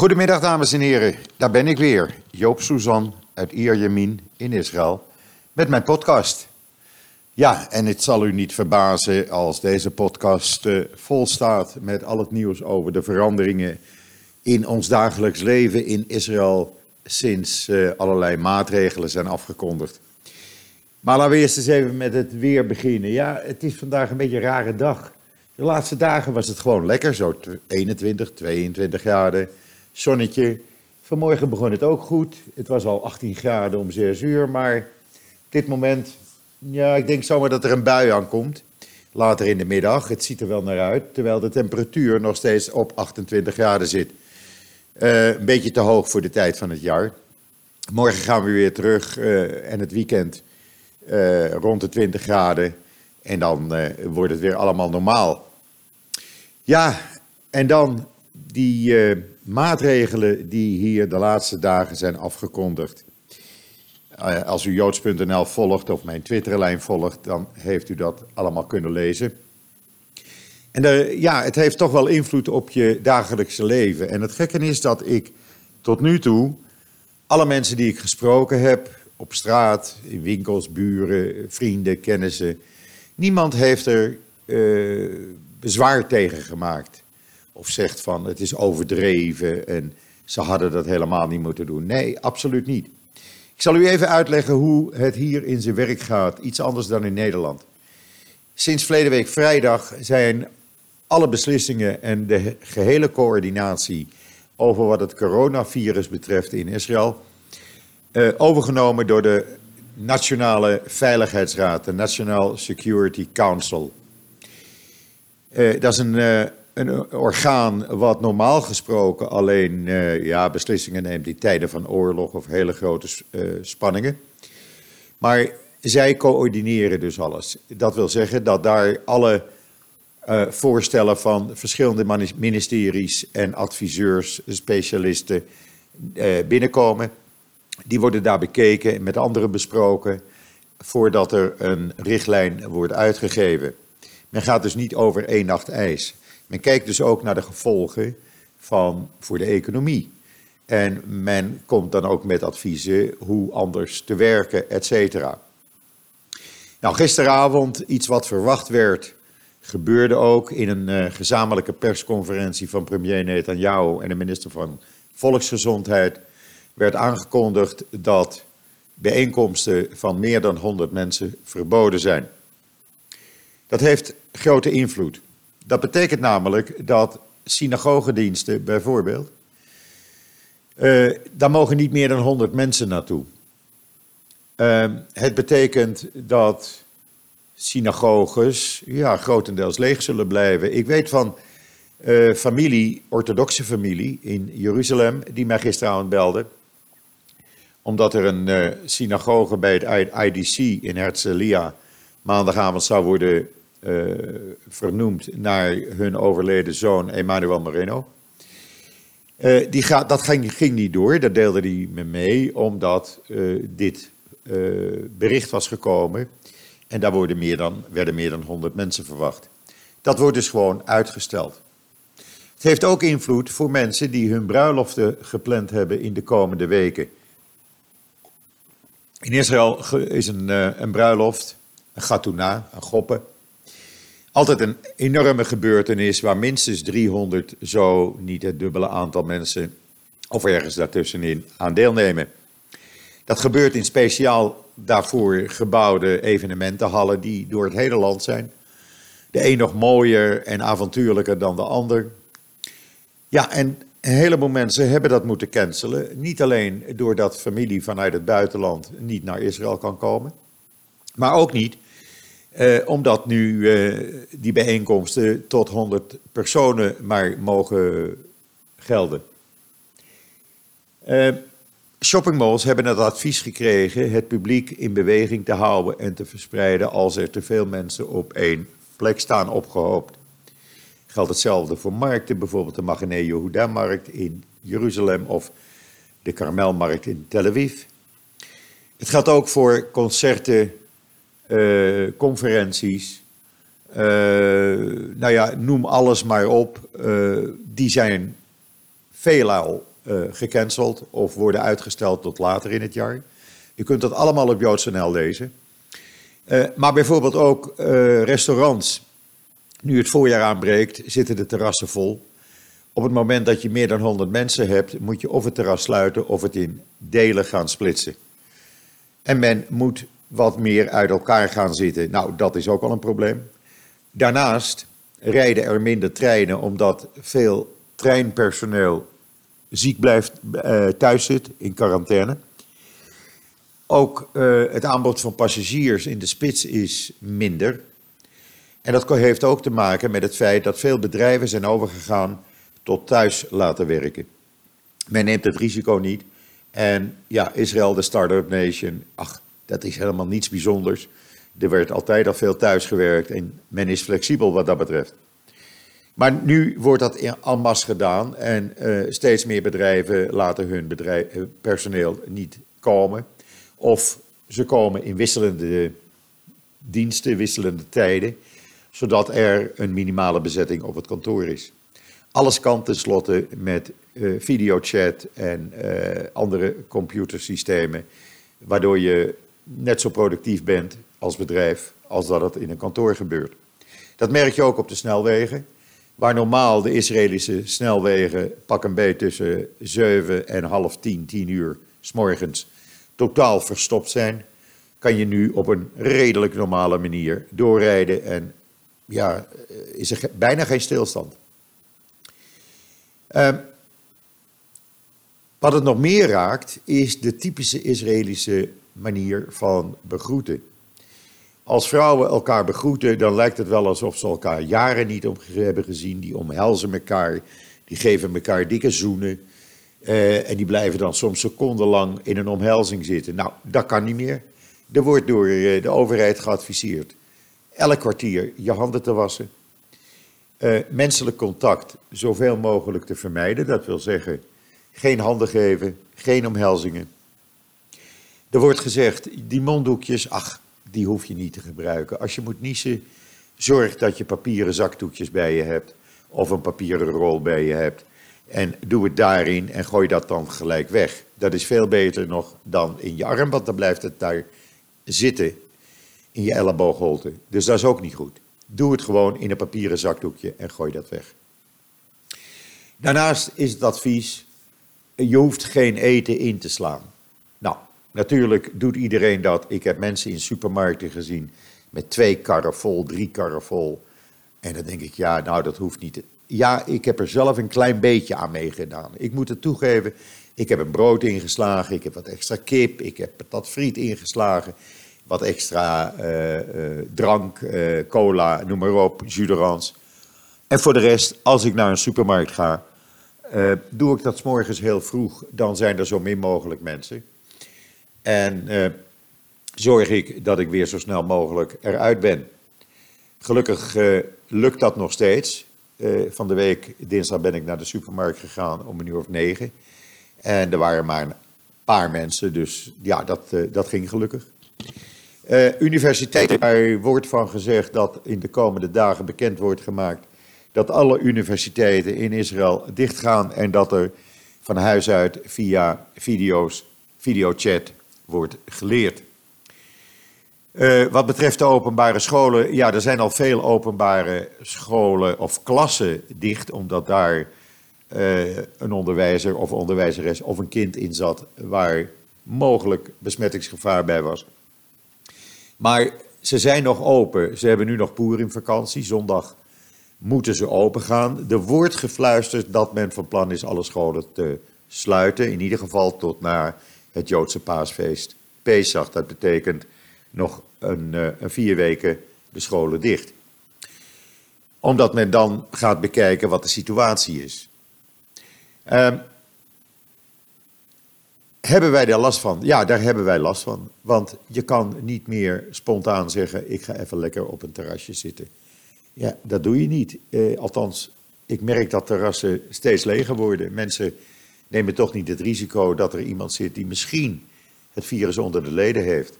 Goedemiddag dames en heren, daar ben ik weer, Joop Suzan uit Ierjemien in Israël met mijn podcast. Ja, en het zal u niet verbazen als deze podcast uh, vol staat met al het nieuws over de veranderingen in ons dagelijks leven in Israël sinds uh, allerlei maatregelen zijn afgekondigd. Maar laten we eerst eens even met het weer beginnen. Ja, het is vandaag een beetje een rare dag. De laatste dagen was het gewoon lekker, zo 21, 22 graden, zonnetje. Vanmorgen begon het ook goed. Het was al 18 graden om 6 uur, maar dit moment, ja, ik denk zomaar dat er een bui aankomt. Later in de middag, het ziet er wel naar uit, terwijl de temperatuur nog steeds op 28 graden zit. Uh, een beetje te hoog voor de tijd van het jaar. Morgen gaan we weer terug uh, en het weekend uh, rond de 20 graden. En dan wordt het weer allemaal normaal. Ja, en dan die maatregelen die hier de laatste dagen zijn afgekondigd. Uh, als u joods.nl volgt of mijn Twitterlijn volgt, dan heeft u dat allemaal kunnen lezen. En de, ja, het heeft toch wel invloed op je dagelijkse leven. En het gekke is dat ik tot nu toe alle mensen die ik gesproken heb, op straat, in winkels, buren, vrienden, kennissen, niemand heeft er uh, bezwaar tegen gemaakt. Of zegt van het is overdreven en ze hadden dat helemaal niet moeten doen. Nee, absoluut niet. Ik zal u even uitleggen hoe het hier in zijn werk gaat. Iets anders dan in Nederland. Sinds verleden week vrijdag zijn alle beslissingen en de gehele coördinatie over wat het coronavirus betreft in Israël uh, overgenomen door de Nationale Veiligheidsraad, de National Security Council. Uh, dat is een, uh, een, orgaan wat normaal gesproken alleen ja, beslissingen neemt in tijden van oorlog of hele grote spanningen. Maar zij coördineren dus alles. Dat wil zeggen dat daar alle voorstellen van verschillende ministeries en adviseurs, specialisten binnenkomen. Die worden daar bekeken en met anderen besproken voordat er een richtlijn wordt uitgegeven. Men gaat dus niet over één nacht ijs. Men kijkt dus ook naar de gevolgen van, voor de economie. En men komt dan ook met adviezen hoe anders te werken, et cetera. Nou, gisteravond iets wat verwacht werd gebeurde ook in een uh, gezamenlijke persconferentie van premier Netanyahu en de minister van Volksgezondheid werd aangekondigd dat bijeenkomsten van meer dan 100 mensen verboden zijn. Dat heeft grote invloed. Dat betekent namelijk dat synagogediensten bijvoorbeeld, uh, daar mogen niet meer dan 100 mensen naartoe. Uh, het betekent dat synagoges ja, grotendeels leeg zullen blijven. Ik weet van uh, familie, orthodoxe familie in Jeruzalem, die mij gisteravond belde. Omdat er een uh, synagoge bij het IDC in Herzliya maandagavond zou worden uh, vernoemd naar hun overleden zoon Emmanuel Moreno. die gaat, dat ging, ging, niet door, dat deelde hij me mee, omdat dit bericht was gekomen en daar worden meer dan, werden meer dan 100 mensen verwacht. Dat wordt dus gewoon uitgesteld. Het heeft ook invloed voor mensen die hun bruiloften gepland hebben in de komende weken. In Israël is een, eh, een bruiloft, een gatuna, een goppe, altijd een enorme gebeurtenis waar minstens 300, zo niet het dubbele aantal mensen of ergens daartussenin aan deelnemen. Dat gebeurt in speciaal daarvoor gebouwde evenementenhallen die door het hele land zijn. De een nog mooier en avontuurlijker dan de ander. Ja, en een heleboel mensen hebben dat moeten cancelen. Niet alleen doordat familie vanuit het buitenland niet naar Israël kan komen, maar ook niet eh, omdat nu eh, die bijeenkomsten tot 100 personen maar mogen gelden. Eh, Shoppingmalls hebben het advies gekregen het publiek in beweging te houden en te verspreiden als er te veel mensen op één plek staan opgehoopt. Geldt hetzelfde voor markten, bijvoorbeeld de Magane Yehuda-markt in Jeruzalem of de Karmelmarkt in Tel Aviv. Het geldt ook voor concerten, uh, conferenties, uh, nou ja, noem alles maar op. Uh, die zijn veelal gecanceld of worden uitgesteld tot later in het jaar. Je kunt dat allemaal op JoodsNL lezen. Maar bijvoorbeeld ook restaurants. Nu het voorjaar aanbreekt, zitten de terrassen vol. Op het moment dat je meer dan 100 mensen hebt, moet je of het terras sluiten of het in delen gaan splitsen. En men moet wat meer uit elkaar gaan zitten. Nou, dat is ook al een probleem. Daarnaast rijden er minder treinen omdat veel treinpersoneel ziek blijft, uh, thuis zit in quarantaine. Ook uh, het aanbod van passagiers in de spits is minder. En dat heeft ook te maken met het feit dat veel bedrijven zijn overgegaan tot thuis laten werken. Men neemt het risico niet. En ja, Israël, de start-up nation, ach, dat is helemaal niets bijzonders. Er werd altijd al veel thuis gewerkt en men is flexibel wat dat betreft. Maar nu wordt dat en masse gedaan en uh, steeds meer bedrijven laten hun uh, personeel niet komen. Of ze komen in wisselende diensten, wisselende tijden, zodat er een minimale bezetting op het kantoor is. Alles kan tenslotte met uh, videochat en andere computersystemen, waardoor je net zo productief bent als bedrijf als dat het in een kantoor gebeurt. Dat merk je ook op de snelwegen, waar normaal de Israëlische snelwegen pak een beetje tussen 7 en half 10, 10 uur s morgens totaal verstopt zijn, kan je nu op een redelijk normale manier doorrijden en ja, is er bijna geen stilstand. Uh, wat het nog meer raakt, is de typische Israëlische manier van begroeten. Als vrouwen elkaar begroeten, dan lijkt het wel alsof ze elkaar jaren niet hebben gezien. Die omhelzen elkaar, die geven elkaar dikke zoenen. Uh, en die blijven dan soms secondenlang in een omhelzing zitten. Nou, dat kan niet meer. Er wordt door uh, de overheid geadviseerd elk kwartier je handen te wassen. Uh, menselijk contact zoveel mogelijk te vermijden. Dat wil zeggen, geen handen geven, geen omhelzingen. Er wordt gezegd, die monddoekjes, ach, die hoef je niet te gebruiken. Als je moet niezen, zorg dat je papieren zakdoekjes bij je hebt of een papieren rol bij je hebt. En doe het daarin en gooi dat dan gelijk weg. Dat is veel beter nog dan in je arm, want dan blijft het daar zitten in je elleboogholte. Dus dat is ook niet goed. Doe het gewoon in een papieren zakdoekje en gooi dat weg. Daarnaast is het advies, je hoeft geen eten in te slaan. Nou, Natuurlijk doet iedereen dat. Ik heb mensen in supermarkten gezien met twee karren vol, drie karren vol. En dan denk ik, ja, nou, dat hoeft niet. Ja, ik heb er zelf een klein beetje aan meegedaan. Ik moet het toegeven, ik heb een brood ingeslagen, ik heb wat extra kip, ik heb patat friet ingeslagen, wat extra uh, uh, drank, uh, cola, noem maar op, jus En voor de rest, als ik naar een supermarkt ga, doe ik dat s morgens heel vroeg. Dan zijn er zo min mogelijk mensen. En uh, zorg ik dat ik weer zo snel mogelijk eruit ben. Gelukkig uh, lukt dat nog steeds. Uh, van de week, dinsdag, ben ik naar de supermarkt gegaan om een uur of negen. En er waren maar een paar mensen, dus ja, dat, dat ging gelukkig. universiteiten, daar wordt van gezegd dat in de komende dagen bekend wordt gemaakt dat alle universiteiten in Israël dichtgaan en dat er van huis uit via video's, videochat wordt geleerd. Uh, wat betreft de openbare scholen, ja, er zijn al veel openbare scholen of klassen dicht, omdat daar uh, een onderwijzer of onderwijzeres of een kind in zat waar mogelijk besmettingsgevaar bij was. Maar ze zijn nog open. Ze hebben nu nog vakantie. Zondag moeten ze open gaan. Er wordt gefluisterd dat men van plan is alle scholen te sluiten. In ieder geval tot na het Joodse paasfeest Pesach. Dat betekent nog een, uh, een vier weken de scholen dicht. Omdat men dan gaat bekijken wat de situatie is. Uh, hebben wij daar last van? Ja, daar hebben wij last van. Want je kan niet meer spontaan zeggen: ik ga even lekker op een terrasje zitten. Ja, dat doe je niet. Uh, althans, ik merk dat terrassen steeds leger worden. Mensen nemen toch niet het risico dat er iemand zit die misschien het virus onder de leden heeft.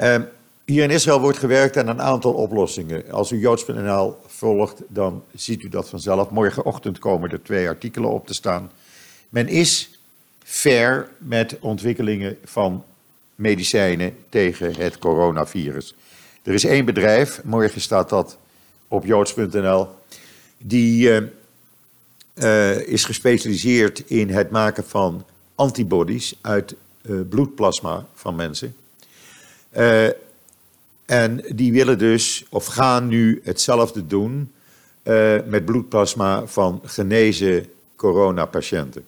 Uh, hier in Israël wordt gewerkt aan een aantal oplossingen. Als u joods.nl volgt, dan ziet u dat vanzelf. Morgenochtend komen er twee artikelen op te staan. Men is ver met ontwikkelingen van medicijnen tegen het coronavirus. Er is één bedrijf, morgen staat dat op joods.nl, die uh, uh, is gespecialiseerd in het maken van antibodies uit uh, bloedplasma van mensen. en die willen dus, of gaan nu hetzelfde doen met bloedplasma van genezen coronapatiënten.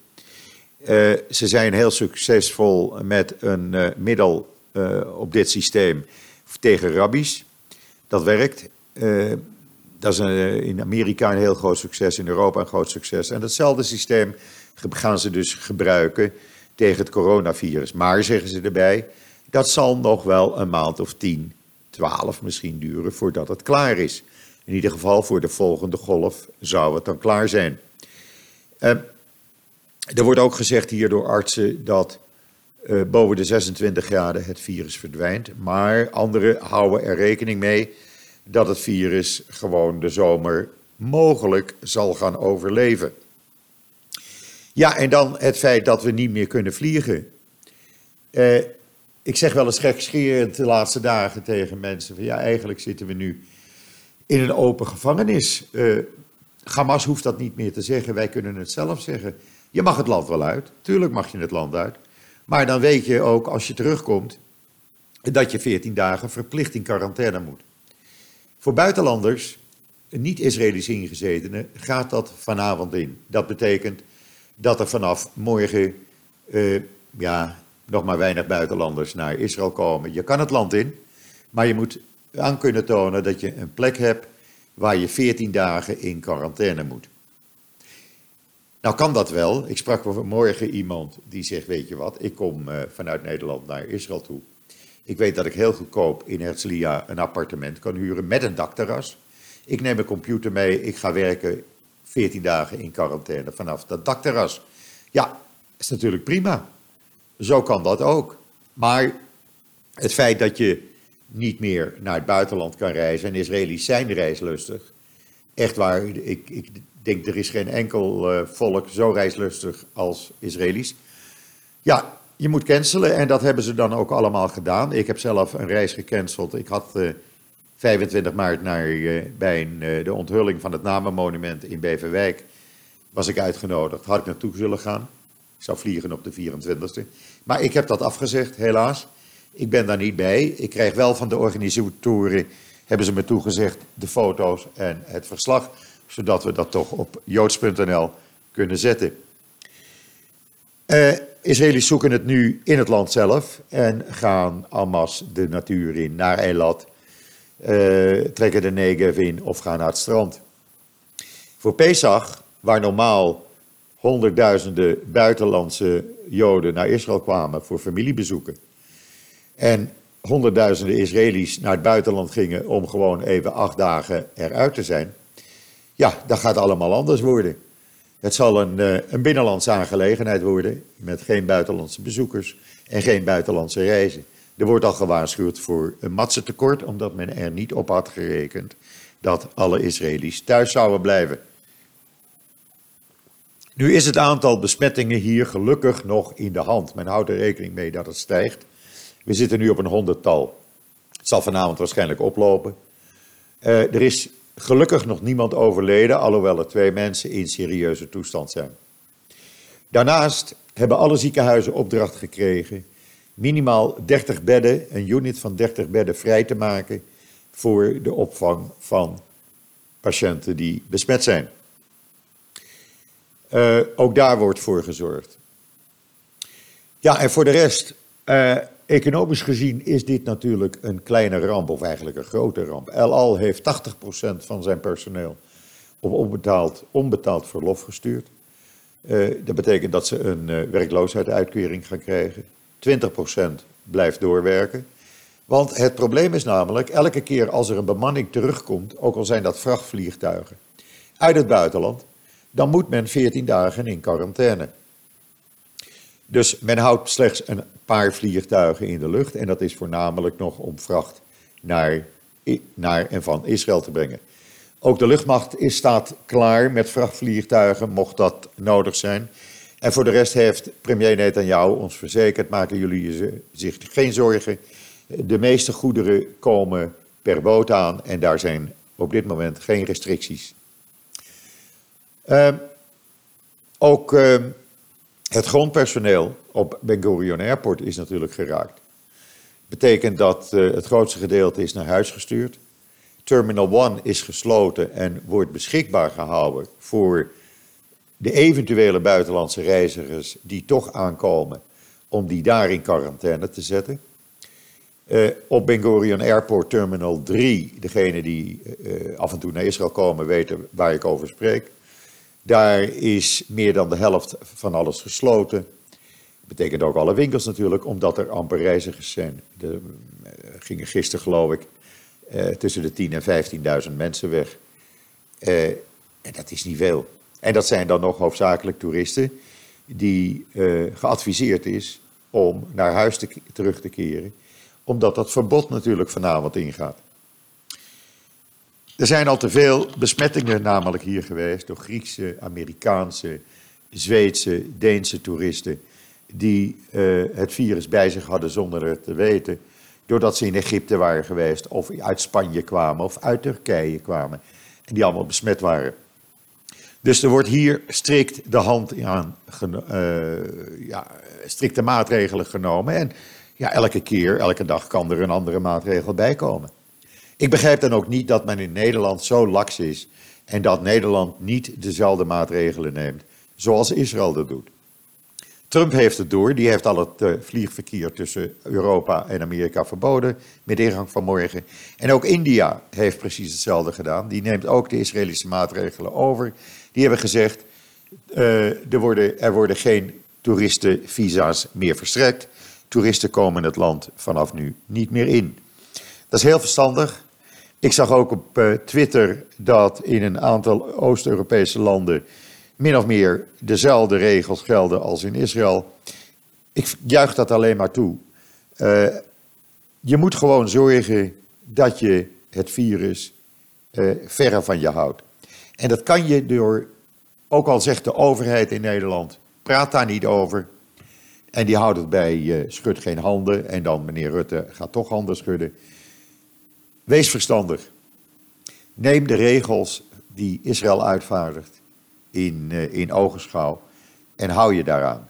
Ze zijn heel succesvol met een middel op dit systeem tegen rabbies. Dat werkt. Dat is een, in Amerika een heel groot succes, in Europa een groot succes. En datzelfde systeem gaan ze dus gebruiken tegen het coronavirus. Maar, zeggen ze erbij, dat zal nog wel een maand of 10, 12 misschien duren voordat het klaar is. In ieder geval voor de volgende golf zou het dan klaar zijn. Er wordt ook gezegd hier door artsen dat uh, boven de 26 graden het virus verdwijnt. Maar anderen houden er rekening mee dat het virus gewoon de zomer mogelijk zal gaan overleven. Ja, en dan het feit dat we niet meer kunnen vliegen. Uh, ik zeg wel eens gekscherend de laatste dagen tegen mensen: van ja, eigenlijk zitten we nu in een open gevangenis. Uh, Hamas hoeft dat niet meer te zeggen, wij kunnen het zelf zeggen. Je mag het land wel uit, tuurlijk mag je het land uit. Maar dan weet je ook als je terugkomt dat je 14 dagen verplicht in quarantaine moet. Voor buitenlanders, niet-Israëlisch ingezetenen, gaat dat vanavond in. Dat betekent dat er vanaf morgen uh, ja, nog maar weinig buitenlanders naar Israël komen. Je kan het land in, maar je moet aan kunnen tonen dat je een plek hebt waar je 14 dagen in quarantaine moet. Nou kan dat wel. Ik sprak vanmorgen iemand die zegt, weet je wat, ik kom uh, vanuit Nederland naar Israël toe. Ik weet dat ik heel goedkoop in Herzliya een appartement kan huren met een dakterras. Ik neem mijn computer mee, ik ga werken 14 dagen in quarantaine vanaf dat dakterras. Ja, is natuurlijk prima. Zo kan dat ook. Maar het feit dat je niet meer naar het buitenland kan reizen, en Israëli's zijn reislustig, echt waar, ik, ik denk er is geen enkel uh, volk zo reislustig als Israëli's. Ja, je moet cancelen en dat hebben ze dan ook allemaal gedaan. Ik heb zelf een reis gecanceld. Ik had uh, eh, 25 maart naar, uh, bij een, de onthulling van het Namenmonument in Beverwijk was ik uitgenodigd. Had ik naartoe zullen gaan. Ik zou vliegen op de 24e. Maar ik heb dat afgezegd, helaas. Ik ben daar niet bij. Ik krijg wel van de organisatoren, hebben ze me toegezegd, de foto's en het verslag zodat we dat toch op joods.nl kunnen zetten. Uh, Israëli's zoeken het nu in het land zelf en gaan Hamas de natuur in, naar Eilat, uh, trekken de Negev in of gaan naar het strand. Voor Pesach, waar normaal honderdduizenden buitenlandse Joden naar Israël kwamen voor familiebezoeken en honderdduizenden Israëli's naar het buitenland gingen om gewoon even acht dagen eruit te zijn, ja, dat gaat allemaal anders worden. Het zal een, uh, een binnenlandse aangelegenheid worden, met geen buitenlandse bezoekers en geen buitenlandse reizen. Er wordt al gewaarschuwd voor een matsentekort, omdat men er niet op had gerekend dat alle Israëli's thuis zouden blijven. Nu is het aantal besmettingen hier gelukkig nog in de hand. Men houdt er rekening mee dat het stijgt. We zitten nu op een honderdtal. Het zal vanavond waarschijnlijk oplopen. Uh, er is Gelukkig nog niemand overleden, alhoewel er twee mensen in serieuze toestand zijn. Daarnaast hebben alle ziekenhuizen opdracht gekregen minimaal 30 bedden, een unit van 30 bedden vrij te maken voor de opvang van patiënten die besmet zijn. Uh, ook daar wordt voor gezorgd. Ja, en voor de rest, uh, Economisch gezien is dit natuurlijk een kleine ramp, of eigenlijk een grote ramp. El Al heeft 80% van zijn personeel op onbetaald, onbetaald verlof gestuurd. Uh, dat betekent dat ze een uh, werkloosheidsuitkering gaan krijgen. 20% blijft doorwerken. Want het probleem is namelijk, elke keer als er een bemanning terugkomt, ook al zijn dat vrachtvliegtuigen, uit het buitenland, dan moet men 14 dagen in quarantaine. Dus men houdt slechts een paar vliegtuigen in de lucht en dat is voornamelijk nog om vracht naar, naar en van Israël te brengen. Ook de luchtmacht is, staat klaar met vrachtvliegtuigen, mocht dat nodig zijn. En voor de rest heeft premier Netanyahu ons verzekerd, maken jullie zich geen zorgen. De meeste goederen komen per boot aan en daar zijn op dit moment geen restricties. Uh, ook uh, het grondpersoneel op Ben Gurion Airport is natuurlijk geraakt. Betekent dat uh, het grootste gedeelte is naar huis gestuurd. Terminal 1 is gesloten en wordt beschikbaar gehouden voor de eventuele buitenlandse reizigers die toch aankomen, om die daar in quarantaine te zetten. Uh, op Ben Gurion Airport Terminal 3, degene die uh, af en toe naar Israël komen weten waar ik over spreek. Daar is meer dan de helft van alles gesloten. Dat betekent ook alle winkels natuurlijk, omdat er amper reizigers zijn. Er uh, gingen gisteren geloof ik tussen de 10.000 en 15.000 mensen weg. en dat is niet veel. En dat zijn dan nog hoofdzakelijk toeristen die geadviseerd is om naar huis te, terug te keren omdat dat verbod natuurlijk vanavond ingaat. Er zijn al te veel besmettingen namelijk hier geweest door Griekse, Amerikaanse, Zweedse, Deense toeristen die uh, het virus bij zich hadden zonder het te weten, doordat ze in Egypte waren geweest of uit Spanje kwamen of uit Turkije kwamen en die allemaal besmet waren. Dus er wordt hier strikt de hand aan, uh, ja, strikte maatregelen genomen en ja, elke keer, elke dag kan er een andere maatregel bij komen. Ik begrijp dan ook niet dat men in Nederland zo laks is en dat Nederland niet dezelfde maatregelen neemt zoals Israël dat doet. Trump heeft het door, die heeft al het uh, vliegverkeer tussen Europa en Amerika verboden met ingang van morgen. En ook India heeft precies hetzelfde gedaan. Die neemt ook de Israëlische maatregelen over. Die hebben gezegd, uh, er, worden, er worden geen toeristenvisa's meer verstrekt. Toeristen komen het land vanaf nu niet meer in. Dat is heel verstandig. Ik zag ook op uh, Twitter dat in een aantal Oost-Europese landen min of meer dezelfde regels gelden als in Israël. Ik juich dat alleen maar toe. Uh, je moet gewoon zorgen dat je het virus uh, verre van je houdt. En dat kan je door, ook al zegt de overheid in Nederland, praat daar niet over. En die houdt het bij uh, schud geen handen. En dan meneer Rutte gaat toch handen schudden. Wees verstandig. Neem de regels die Israël uitvaardigt in, uh, in ogenschouw en hou je daaraan.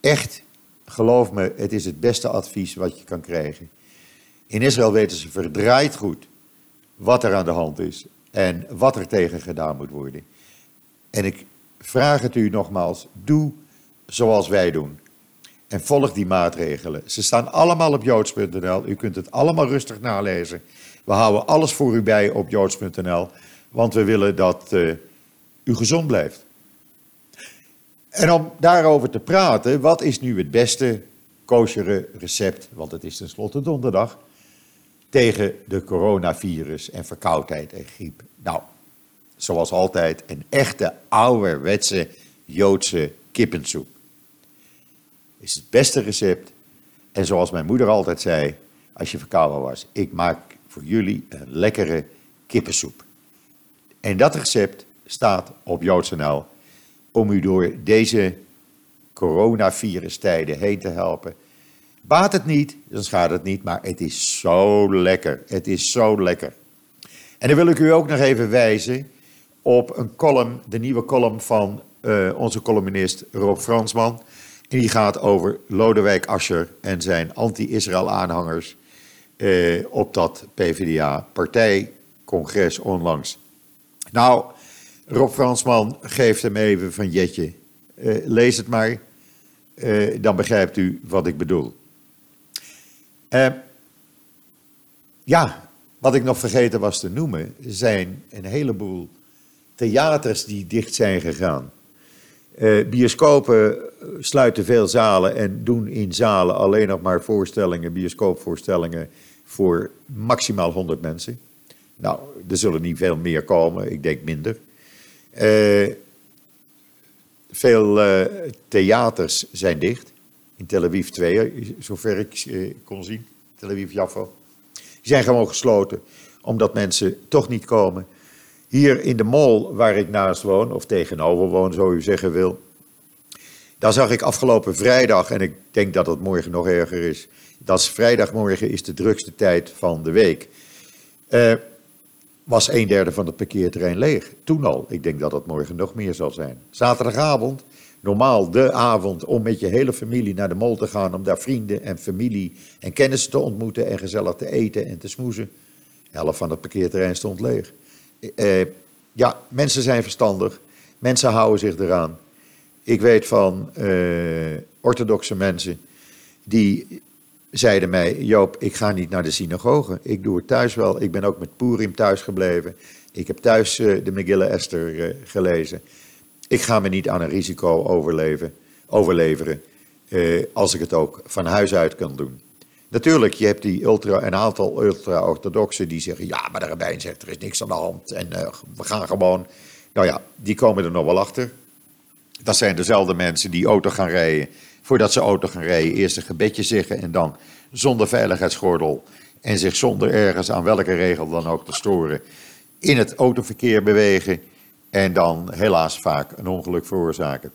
Echt, geloof me, het is het beste advies wat je kan krijgen. In Israël weten ze verdraaid goed wat er aan de hand is en wat er tegen gedaan moet worden. En ik vraag het u nogmaals, doe zoals wij doen. En volg die maatregelen. Ze staan allemaal op joods.nl. U kunt het allemaal rustig nalezen. We houden alles voor u bij op joods.nl. Want we willen dat uh, u gezond blijft. En om daarover te praten, wat is nu het beste kosheren recept, want het is tenslotte donderdag, tegen de coronavirus en verkoudheid en griep? Nou, zoals altijd, een echte ouderwetse Joodse kippensoep is het beste recept. En zoals mijn moeder altijd zei, als je verkouden was, ik maak voor jullie een lekkere kippensoep. En dat recept staat op JoodsNL om u door deze coronavirus-tijden heen te helpen. Baat het niet, dan schaadt het niet, maar het is zo lekker. Het is zo lekker. En dan wil ik u ook nog even wijzen op een column, de nieuwe column van uh, onze columnist Rob Fransman. Die gaat over Lodewijk Asscher en zijn anti-Israël aanhangers eh, op dat PvdA-partijcongres onlangs. Nou, Rob Fransman geeft hem even van Jetje. Eh, lees het maar, eh, dan begrijpt u wat ik bedoel. Eh, ja, wat ik nog vergeten was te noemen, zijn een heleboel theaters die dicht zijn gegaan. Uh, bioscopen sluiten veel zalen en doen in zalen alleen nog maar voorstellingen, bioscoopvoorstellingen voor maximaal 100 mensen. Nou, er zullen niet veel meer komen, ik denk minder. Uh, veel theaters zijn dicht. In Tel Aviv 2, zover ik kon zien. Tel Aviv Jaffa. Die zijn gewoon gesloten, omdat mensen toch niet komen. Hier in de mall waar ik naast woon, of tegenover woon, zo u zeggen wil, Daar zag ik afgelopen vrijdag, en ik denk dat het morgen nog erger is. Dat is vrijdagmorgen is de drukste tijd van de week. Uh, was een derde van het parkeerterrein leeg. Toen al. Ik denk dat het morgen nog meer zal zijn. Zaterdagavond, normaal de avond om met je hele familie naar de mol te gaan. Om daar vrienden en familie en kennissen te ontmoeten en gezellig te eten en te smoezen. De helft van het parkeerterrein stond leeg. Uh, ja, mensen zijn verstandig. Mensen houden zich eraan. Ik weet van uh, orthodoxe mensen die zeiden mij: Joop, ik ga niet naar de synagoge. Ik doe het thuis wel. Ik ben ook met Purim thuis gebleven. Ik heb thuis de Megillah Esther gelezen. Ik ga me niet aan een risico overleven, overleveren als ik het ook van huis uit kan doen. Natuurlijk, je hebt die ultra, een aantal ultra-orthodoxen die zeggen: ja, maar de rabbijn zegt er is niks aan de hand en we gaan gewoon. Nou ja, die komen er nog wel achter. Dat zijn dezelfde mensen die auto gaan rijden. Voordat ze auto gaan rijden, eerst een gebedje zeggen en dan zonder veiligheidsgordel en zich zonder ergens aan welke regel dan ook te storen in het autoverkeer bewegen en dan helaas vaak een ongeluk veroorzaken.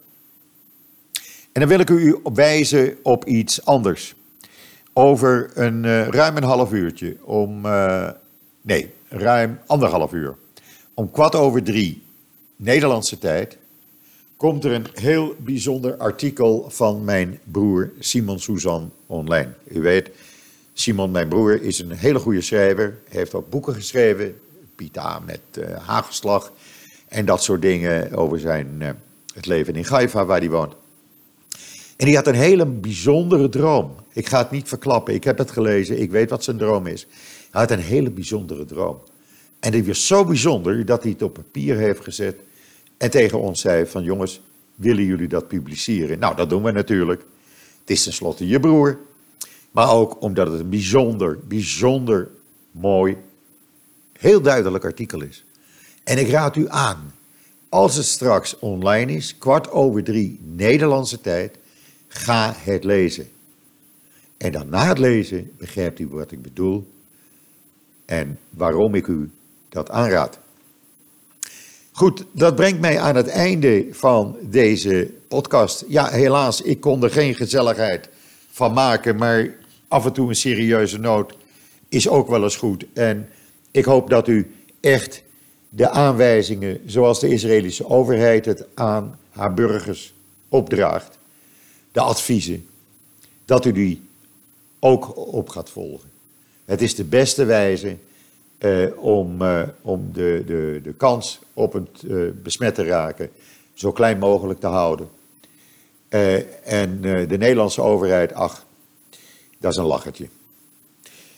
En dan wil ik u wijzen op iets anders. Over een uh, ruim een half uurtje, om, uh, nee, ruim anderhalf uur, om kwart over drie Nederlandse tijd, komt er een heel bijzonder artikel van mijn broer Simon Suzan online. U weet, Simon, mijn broer, is een hele goede schrijver. Heeft ook boeken geschreven, Pita met uh, hagelslag en dat soort dingen over zijn, het leven in Gaifa waar hij woont. En hij had een hele bijzondere droom. Ik ga het niet verklappen, ik heb het gelezen, ik weet wat zijn droom is. Hij had een hele bijzondere droom. En die was zo bijzonder dat hij het op papier heeft gezet en tegen ons zei van jongens, willen jullie dat publiceren? Nou, dat doen we natuurlijk. Het is tenslotte je broer. Maar ook omdat het een bijzonder, bijzonder mooi, heel duidelijk artikel is. En ik raad u aan, als het straks online is, kwart over drie Nederlandse tijd, ga het lezen. En dan na het lezen begrijpt u wat ik bedoel en waarom ik u dat aanraad. Goed, dat brengt mij aan het einde van deze podcast. Ja, helaas, ik kon er geen gezelligheid van maken, maar af en toe een serieuze noot is ook wel eens goed. En ik hoop dat u echt de aanwijzingen, zoals de Israëlische overheid het aan haar burgers opdraagt, de adviezen, dat u die ook op gaat volgen. Het is de beste wijze eh, om, eh, om de, de, de kans op het eh, besmet te raken zo klein mogelijk te houden. En de Nederlandse overheid, ach, dat is een lachertje.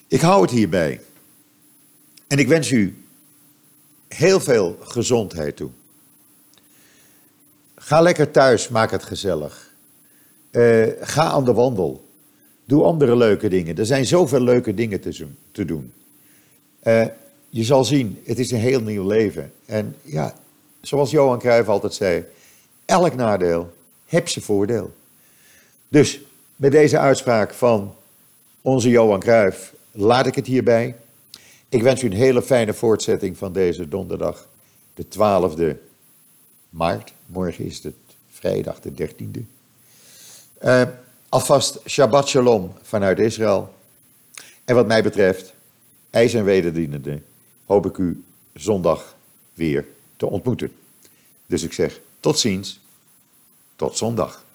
Ik hou het hierbij. En ik wens u heel veel gezondheid toe. Ga lekker thuis, maak het gezellig. Uh, ga aan de wandel. Doe andere leuke dingen. Er zijn zoveel leuke dingen te, doen. Uh, je zal zien, het is een heel nieuw leven. En ja, zoals Johan Cruijff altijd zei, elk nadeel heeft zijn voordeel. Dus met deze uitspraak van onze Johan Cruijff laat ik het hierbij. Ik wens u een hele fijne voortzetting van deze donderdag, de 12e maart. Morgen is het vrijdag de 13e. Eh, alvast Shabbat Shalom vanuit Israël. En wat mij betreft, ijs en wederdienende, hoop ik u zondag weer te ontmoeten. Dus ik zeg tot ziens, tot zondag.